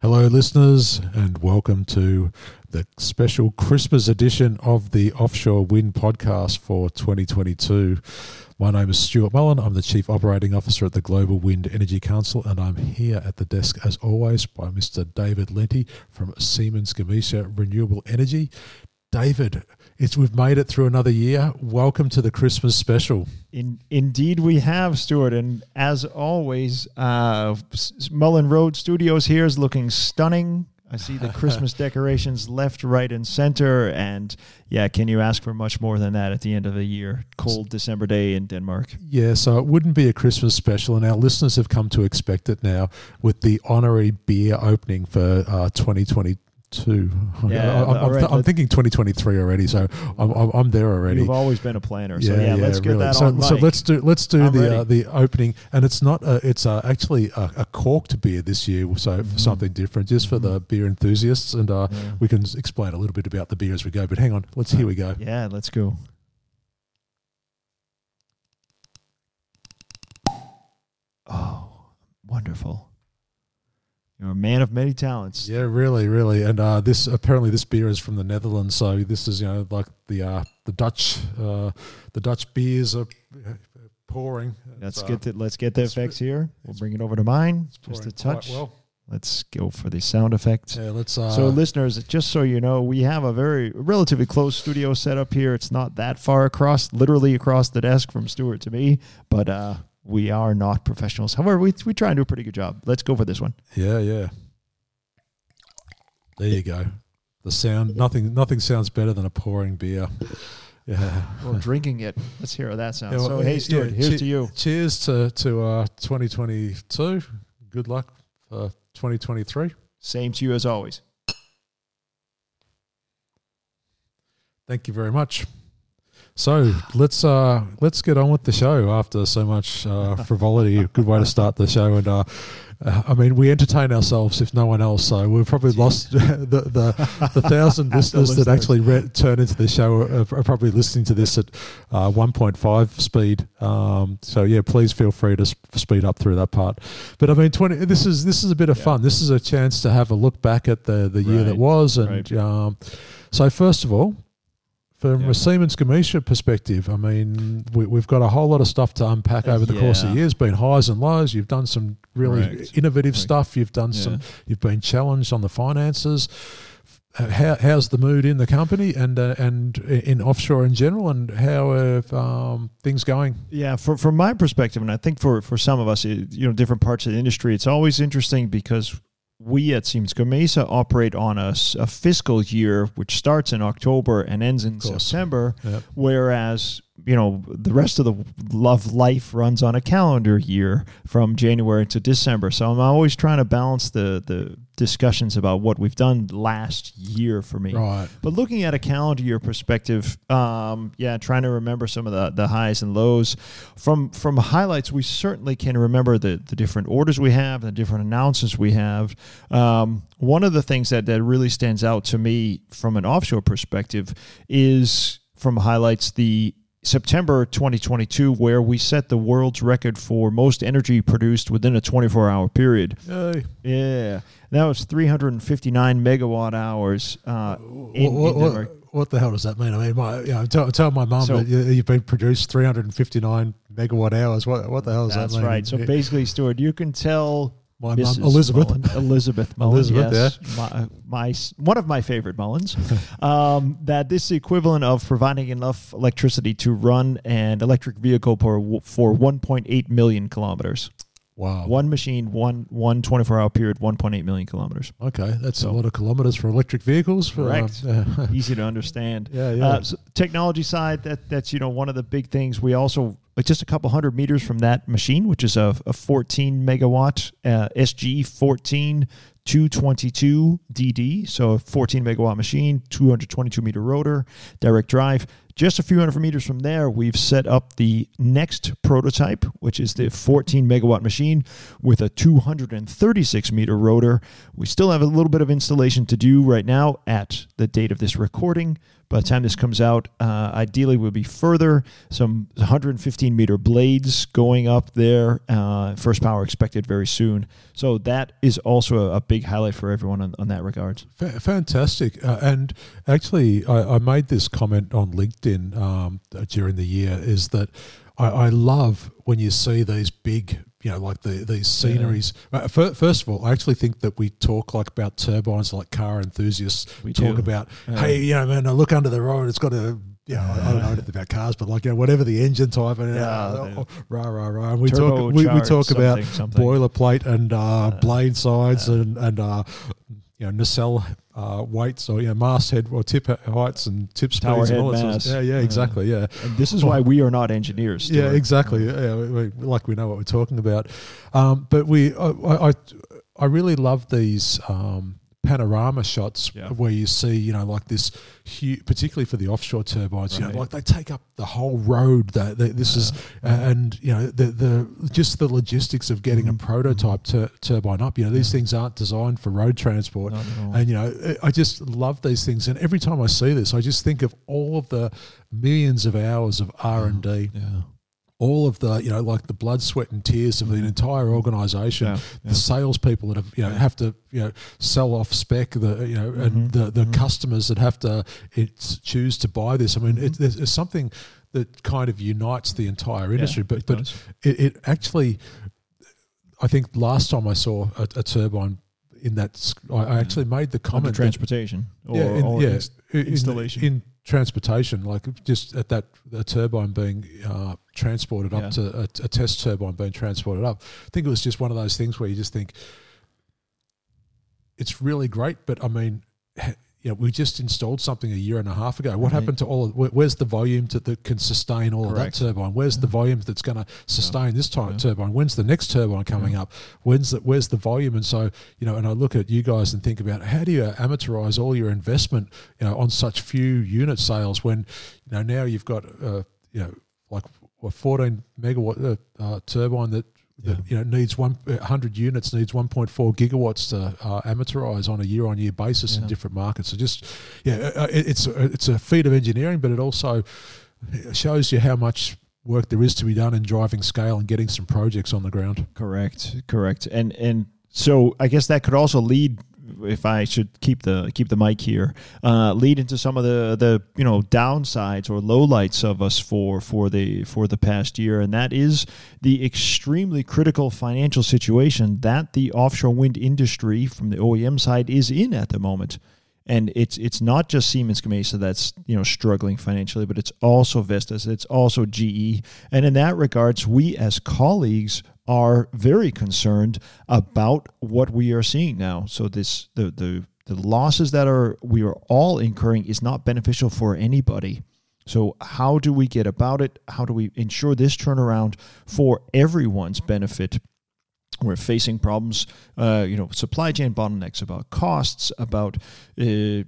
Hello, listeners, and welcome to the special Christmas edition of the Offshore Wind Podcast for 2022. My name is Stewart Mullin. I'm the Chief Operating Officer at the Global Wind Energy Council, and I'm here at the desk, as always, by Mr. David Lenti from Siemens Gamesa Renewable Energy. David, it's we've made it through another year. Welcome to the Christmas special. In, indeed, we have, Stewart. And as always, uh, Mullin Road Studios here is looking stunning. I see the Christmas decorations left, right, and center. And yeah, can you ask for much more than that at the end of the year? Cold December day in Denmark. Yeah, so it wouldn't be a Christmas special, and our listeners have come to expect it now with the honorary beer opening for uh, 2020 two. Yeah, I'm, I'm, right, I'm thinking 2023 already, so I'm, I'm, there already. You've always been a planner, so yeah, yeah, yeah let's get really. that so, on. So let's do let's do the uh, the opening, and it's not a, it's a, actually a, a, corked beer this year, so mm-hmm. something different, just for mm-hmm. the beer enthusiasts, and uh, yeah. we can explain a little bit about the beer as we go. But hang on, let's here we go. Yeah, let's go. Oh, wonderful. You're a man of many talents. Yeah, really, really. And uh, this apparently this beer is from the Netherlands, so this is you know like the uh, the Dutch uh, the Dutch beers are uh, pouring. Let's get the, let's get the effects here. We'll bring it over to mine. Just a touch. Well. Let's go for the sound effect. Yeah, let's. Uh, so, listeners, just so you know, we have a very relatively close studio setup here. It's not that far across, literally across the desk from Stewart to me, but uh, we are not professionals. However, we we try and do a pretty good job. Let's go for this one. Yeah, yeah. There you go. The sound nothing nothing sounds better than a pouring beer. Yeah. Well, drinking it. Let's hear how that sounds. Yeah, well, so, hey, Stewart, yeah, here's che- to you. Cheers to to uh, 2022. Good luck for 2023. Same to you as always. Thank you very much. So let's uh, let's get on with the show after so much uh, frivolity. Good way to start the show, and uh, uh, I mean we entertain ourselves if no one else. So we've probably lost the the, the thousand listeners that actually re- turn into the show are, are, probably listening to this at uh, 1.5 speed. Um, so yeah, please feel free to sp- speed up through that part. But I mean, 20. This is this is a bit of yeah. fun. This is a chance to have a look back at the the year right. that was, and right. um, so first of all from yeah. a Siemens Gamesa perspective, I mean, we, have got a whole lot of stuff to unpack over the yeah. course of years. Been highs and lows. You've done some really Correct. innovative Correct. stuff. You've done yeah. some. You've been challenged on the finances. How, how's the mood in the company and uh, and in offshore in general, and how are um, things going? Yeah, for, from my perspective, and I think for, for some of us, you know, different parts of the industry, it's always interesting because we at Siemens Gamesa operate on a, a, fiscal year which starts in October and ends in September, yep. whereas you know the rest of the love life runs on a calendar year from January to December. So I'm always trying to balance the the discussions about what we've done last year for me. Right. But looking at a calendar year perspective, um, yeah, trying to remember some of the, the highs and lows. From from highlights, we certainly can remember the the different orders we have, the different announcements we have. Um, one of the things that that really stands out to me from an offshore perspective is from highlights the September 2022, where we set the world's record for most energy produced within a 24 hour period. Yay. Yeah. That was 359 megawatt hours uh, in, what, what, what, the hell does that mean? I mean, my, you know, tell, tell my mum so, that you, have been produced 359 megawatt hours. What, what the hell does that mean? That's right. So basically, Stewart, you can tell my mum, Elizabeth. Mullin, Elizabeth Mullin, Elizabeth, yes. Yeah. My, my, one of my favorite Mullins. um, that this is equivalent of providing enough electricity to run an electric vehicle for, for 1.8 million kilometers. Wow. One machine, one one 24 hour period, 1.8 million kilometers. Okay, that's so, a lot of kilometers for electric vehicles. For, correct. Uh, Easy to understand. Yeah, yeah. Uh, so technology side, that that's you know one of the big things. We also like just a couple hundred meters from that machine, which is a, a 14 megawatt uh, SG 14 222 DD, so a 14 megawatt machine, 222 meter rotor, direct drive. Just a few hundred meters from there, we've set up the next prototype, which is the 14 megawatt machine with a 236 meter rotor. We still have a little bit of installation to do right now at the date of this recording. By the time this comes out, uh, ideally will be further some 115 meter blades going up there. Uh, first power expected very soon. So that is also a, big highlight for everyone on, on that regard. Fa- Fantastic. Uh, and actually, I, I made this comment on LinkedIn um, during the year is that I, I love when you see these big, you know, like the, these sceneries. Uh, fir- first of all, I actually think that we talk like about turbines like car enthusiasts We talk do. about, Yeah. hey, you know, man, I look under the road, it's got a, you know, I don't know anything about cars, but like, you know, whatever the engine type, and Yeah, uh, the- rah, rah, rah. And we talk, we, we talk about something, something. boilerplate and uh, blade sides and and uh, you know nacelle uh, weights or you know masthead or tip heights and tip speeds Tower and all that sort of mass. Yeah, yeah, exactly. Yeah, And this is why we are not engineers. yeah, exactly. Yeah, we, like we know what we're talking about. Um, but we, I, I, I really love these. Um, panorama shots Yeah. where you see you know like this huge particularly for the offshore turbines you know like they take up the whole road that they, this is and you know the the just the logistics of getting Mhm. a prototype tur- turbine up you know these things aren't designed for road transport Not at all. and you know I just love these things and every time I see this I just think of all of the millions of hours of R&D yeah. All of the you know like the blood sweat and tears of the entire organization Yeah, yeah. the salespeople that have you know have to you know sell off spec the you know and Mhm, the the mhm. customers that have to it's, choose to buy this I mean it, there's, there's something that kind of unites the entire industry Mm-hmm. Yeah, but it but it, it actually I think last time I saw a, a turbine in that I, actually made the Under comment that- transportation or, yeah, in, or yeah, ins- in- installation. in, transportation, like just at that a turbine being uh, transported up Yeah. to a, a test turbine being transported up. I think it was just one of those things where you just think it's really great, but I mean. You know, we just installed something a year and a half ago. What Right. happened to all? Of, where- where's the volume to, that can sustain all Correct. of that turbine? Where's the volume that's going to sustain this type Yeah. turbine? When's the next turbine coming up? When's the, where's the volume? And so you know, and I look at you guys and think about how do you amortize all your investment, you know, on such few unit sales when you know now you've got uh, you know like a 14 megawatt uh, uh, turbine that. That, you know needs one uh, hundred units needs one point four gigawatts to uh, amortize on a year on year basis in different markets. So just yeah, uh, it, it's a, it's a feat of engineering, but it also shows you how much work there is to be done in driving scale and getting some projects on the ground. Correct, correct, and and so I guess that could also lead, if I should keep the keep the mic here, uh, lead into some of the the you know downsides or lowlights of us for for the for the past year, and that is the extremely critical financial situation that the offshore wind industry from the OEM side is in at the moment. And it's it's not just Siemens Gamesa that's you know struggling financially, but it's also Vestas, it's also GE, and in that regards, we as colleagues are very concerned about what we are seeing now. So this the the the losses that are we are all incurring is not beneficial for anybody. So how do we get about it? How do we ensure this turnaround for everyone's benefit? We're facing problems, uh, you know, supply chain bottlenecks, about costs, about uh,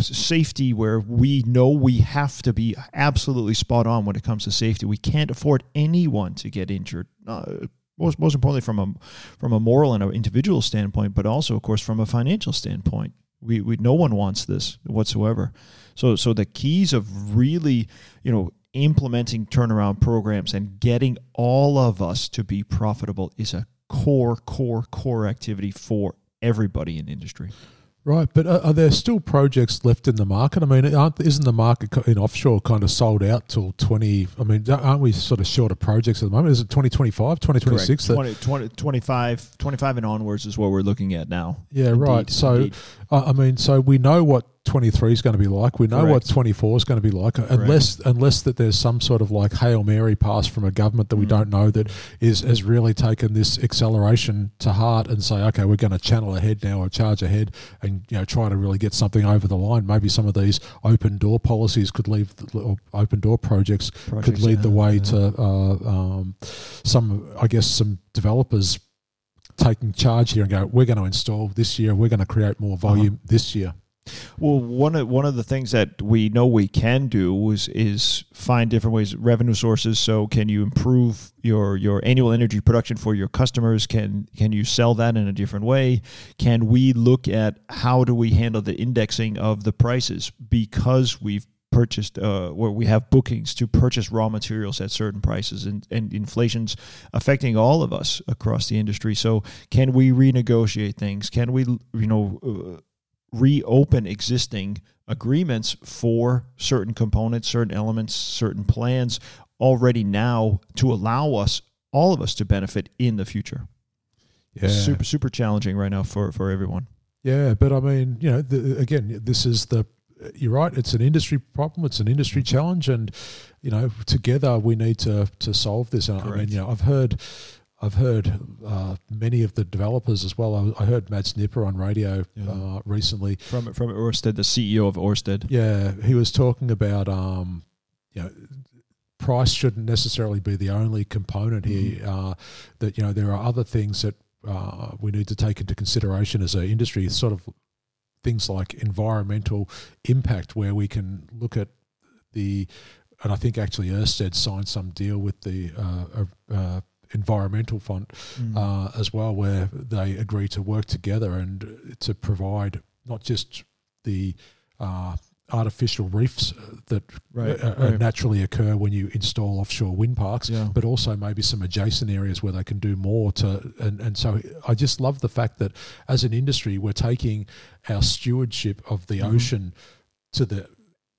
safety, where we know we have to be absolutely spot on when it comes to safety. We can't afford anyone to get injured. Uh, most most importantly, from a from a moral and an individual standpoint, but also, of course, from a financial standpoint. We, we no one wants this whatsoever. So so the keys of really, you know, implementing turnaround programs and getting all of us to be profitable is a core, core, core activity for everybody in industry. Right, but are, are there still projects left in the market? I mean, aren't, isn't the market in offshore kind of sold out till 20? I mean, aren't we sort of short of projects at the moment? Is it 2025, 2026? 20, 20, 25, 25 and onwards is what we're looking at now. yeah, right. So, indeed. I mean, so we know what 23 is going to be like. We know what 24 is going to be like, unless unless that there's some sort of like hail mary pass from a government that we Mm. don't know that is has really taken this acceleration to heart and say, okay, we're going to channel ahead now or charge ahead and you know try to really get something over the line. Maybe some of these open door policies could leave or open door projects, could Projects, lead the way yeah. to uh, um, some, I guess, some developers taking charge here and go, we're going to install this year, we're going to create more Uh-huh. volume this year. Well, one of one of the things that we know we can do is is find different ways revenue sources. So, can you improve your your annual energy production for your customers? Can can you sell that in a different way? Can we look at how do we handle the indexing of the prices because we've purchased uh, where we have bookings to purchase raw materials at certain prices and, and inflation's affecting all of us across the industry so can we renegotiate things can we you know uh, reopen existing agreements for certain components certain elements certain plans already now to allow us all of us to benefit in the future Yeah. super super challenging right now for for everyone Yeah, but I mean, you know, the, again, this is the. You're right. It's an industry problem. It's an industry challenge, and you know, together we need to to solve this. And I mean, you know, I've heard, I've heard uh, many of the developers as well. I, I heard Mads Nipper on radio Yeah. uh, recently. from from Orsted the CEO of Orsted Yeah, he was talking about, um, you know, price shouldn't necessarily be the only component here. Uh, that you know, there are other things that uh, we need to take into consideration as an industry. Sort of things like environmental impact, where we can look at the, and I think actually Ørsted signed some deal with the uh, uh, environmental fund Mm. uh, as well, where they agree to work together and to provide not just the uh, artificial reefs that Right, uh, uh, right. naturally occur when you install offshore wind parks, Yeah. but also maybe some adjacent areas where they can do more to. And, and so I just love the fact that as an industry, we're taking our stewardship of the Mhm. ocean to the,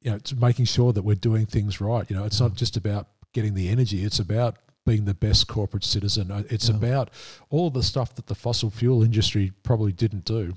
you know, to making sure that we're doing things right. You know, it's not just about getting the energy; it's about being the best corporate citizen. Uh, It's Yeah. about all the stuff that the fossil fuel industry probably didn't do.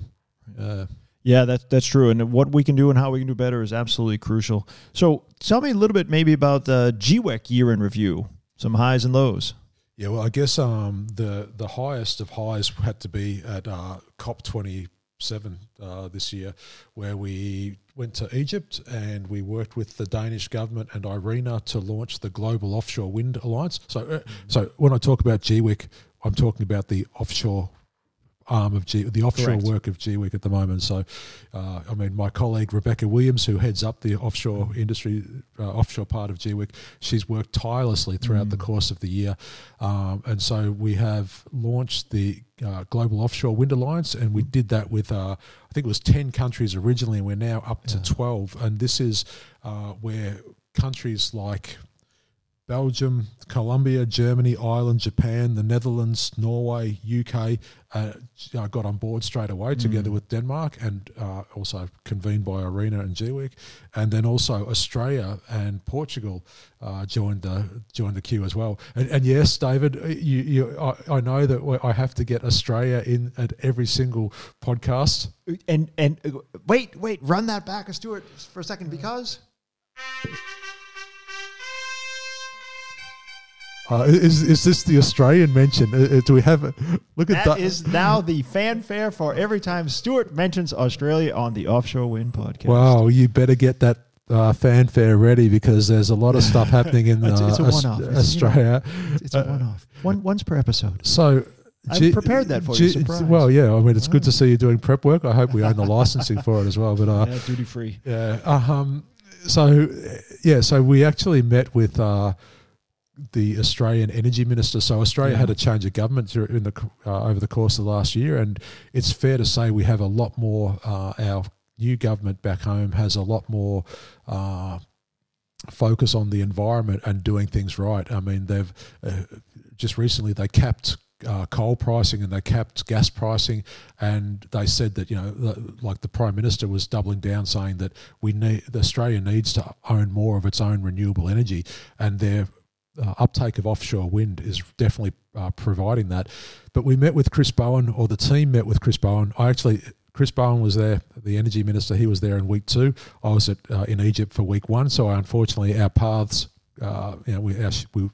Uh, Yeah, that's that's true. And what we can do and how we can do better is absolutely crucial. So tell me a little bit maybe about the GWEC year in review, some highs and lows. Yeah, well, I guess um, the the highest of highs had to be at uh, COP twenty seven uh, this year, where we went to Egypt and we worked with the Danish government and IRENA to launch the Global Offshore Wind Alliance. So, uh, so when I talk about GWEC, I'm talking about the offshore arm of G, the offshore Correct. work of GWEC at the moment. So, uh, I mean, my colleague Rebecca Williams, who heads up the offshore industry, uh, offshore part of GWEC, she's worked tirelessly throughout the course of the year. Um, and so we have launched the uh, Global Offshore Wind Alliance, and we did that with, uh, I think it was 10 countries originally, and we're now up to 12. And this is uh, where countries like Belgium, Colombia, Germany, Ireland, Japan, the Netherlands, Norway, UK uh, got on board straight away together with Denmark and uh, also convened by IRENA and GWEC. And then also Australia and Portugal uh, joined the joined the queue as well. And, and yes, David, uh, you, you, I, I know that I have to get Australia in at every single podcast. And and uh, wait, wait, run that back, Stewart, for a second, because Uh, is is this the Australian mention? Uh, uh, do we have? A, look at that that. is now the fanfare for every time Stewart mentions Australia on the Offshore Wind podcast. Wow, you better get that uh, fanfare ready because there's a lot of stuff happening in It's- uh, it's a one-off. It's, you know, Australia. It's a one-off, one once per episode. So. I've prepared that for you, surprise. Well, yeah. I mean, it's good to see you doing prep work. I hope we own the licensing for it as well. But uh, Yeah, duty free. yeah. Um, so yeah. So we actually met with uh, the Australian Energy Minister. So Australia Yeah. had a change of government in the uh, over the course of the last year, and it's fair to say we have a lot more. Uh, our new government back home has a lot more. Uh, focus on the environment and doing things right. I mean, they've uh, just recently they capped uh, coal pricing and they capped gas pricing, and they said that you know, the- like the prime minister was doubling down, saying that we need Australia needs to own more of its own renewable energy, and their uh, uptake of offshore wind is definitely uh, providing that. But we met with Chris Bowen, or the team met with Chris Bowen. I actually. Chris Bowen was there, the energy minister. He was there in week two. I was at, uh, in Egypt for week one. So unfortunately, our paths, uh, you know, we, our, we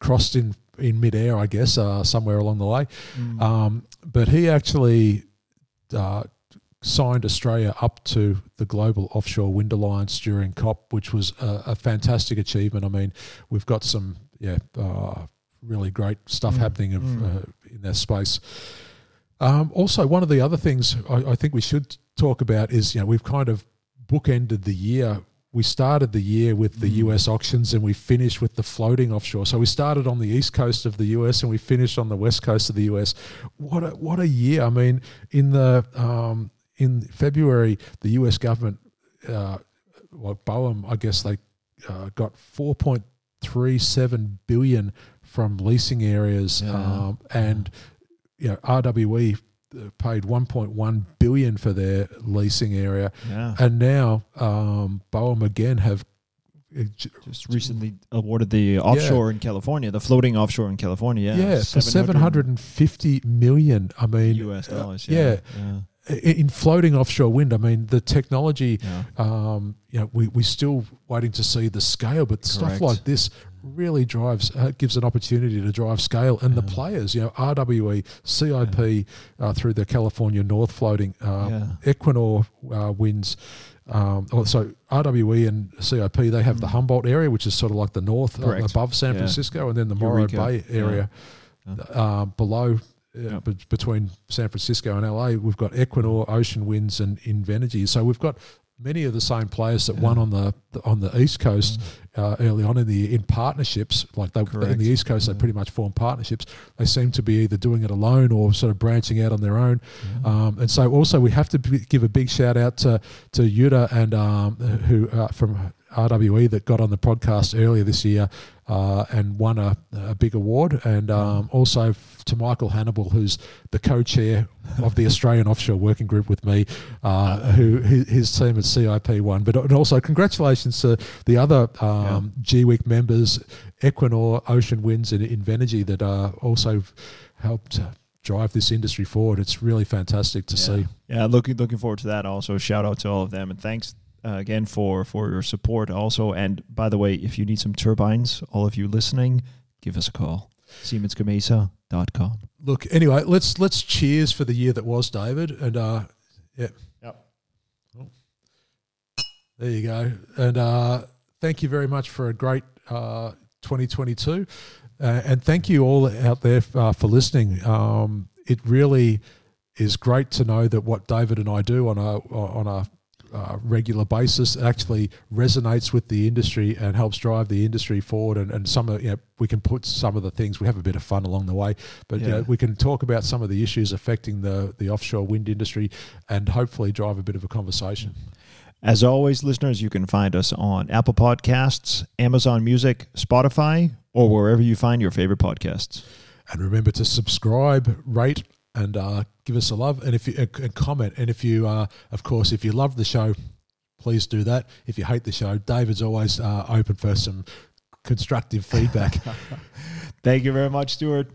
crossed in in midair, I guess, uh, somewhere along the way. Um, but he actually uh, signed Australia up to the Global Offshore Wind Alliance during COP, which was a, a fantastic achievement. I mean, we've got some yeah uh, really great stuff happening of, uh, in that space. Um, also, one of the other things I, I think we should talk about is you know we've kind of bookended the year. We started the year with the US auctions and we finished with the floating offshore. So we started on the east coast of the US and we finished on the west coast of the US. What a what a year! I mean, in the um, in February, the US government uh, BOEM, I guess they uh, got four point three seven billion from leasing areas, Yeah. um, and you know RWE uh, paid one point one billion for their leasing area, Yeah. and now um, BOEM again have. uh, Just recently awarded the offshore in California, the floating offshore in California. Yeah, yeah, for seven hundred and fifty million. I mean, US uh, dollars. yeah. yeah. In floating offshore wind. I mean, the technology. yeah. Um, you know, we we still waiting to see the scale, but stuff like this really drives uh, gives an opportunity to drive scale, and the players, you know, RWE, CIP uh, through the California North floating, uh, Yeah. Equinor uh, wins. Um, oh, so RWE and CIP they have the Mm. Humboldt area, which is sort of like the north uh, above San Yeah. Francisco, and then the Morro Eureka. Bay area Yeah. uh, below. Uh, Yeah. be- between San Francisco and LA, we've got Equinor, Ocean Winds, and Invenergy. So we've got many of the same players that Yeah. won on the on the East Coast uh, early on in the in partnerships. Like they in the East Coast, Yeah. they pretty much formed partnerships. They seem to be either doing it alone or sort of branching out on their own. Um, and so also we have to b give a big shout out to to Yuta and um, who uh, from RWE that got on the podcast earlier this year uh, and won a, a big award, and um, also f- to Michael Hannibal, who's the co-chair of the Australian Offshore Working Group with me, uh, who his, his team at CIP won. But and also congratulations to the other um, GWEC members, Equinor, Ocean Winds, and Invenergy that uh, also helped drive this industry forward. It's really fantastic to yeah. see. Yeah, looking looking forward to that. Also, shout out to all of them, and thanks uh, again for for your support. Also, and by the way, if you need some turbines, all of you listening, give us a call. SiemensGamesa.com. Look, anyway, let's let's cheers for the year that was, David, and uh, yeah, Yep. Oh. there you go, and uh, thank you very much for a great uh, 2022, uh, and thank you all out there uh, for listening. Um, it really is great to know that what David and I do on a on a uh, regular basis actually resonates with the industry and helps drive the industry forward. And, and some of you know, we can put some of the things we have a bit of fun along the way, but you know, we can talk about some of the issues affecting the the offshore wind industry and hopefully drive a bit of a conversation. As always, listeners, you can find us on Apple Podcasts, Amazon Music, Spotify, or wherever you find your favorite podcasts. And remember to subscribe, rate, and uh, give us a love, and if you and comment, and if you, uh, of course, if you love the show, please do that. If you hate the show, David's always uh, open for some constructive feedback. Thank you very much, Stewart.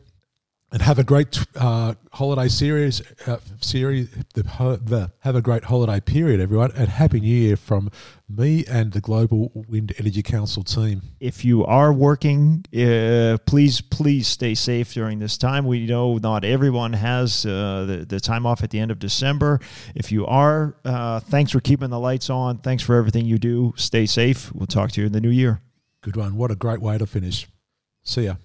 And have a great uh, holiday series. Uh, series. The, the have a great holiday period, everyone, and happy New Year from me and the Global Wind Energy Council team. if you are working, uh, please please stay safe during this time. We know not everyone has uh, the the time off at the end of December. If you are, uh, thanks for keeping the lights on. Thanks for everything you do. Stay safe. We'll talk to you in the new year. Good one. What a great way to finish. See ya.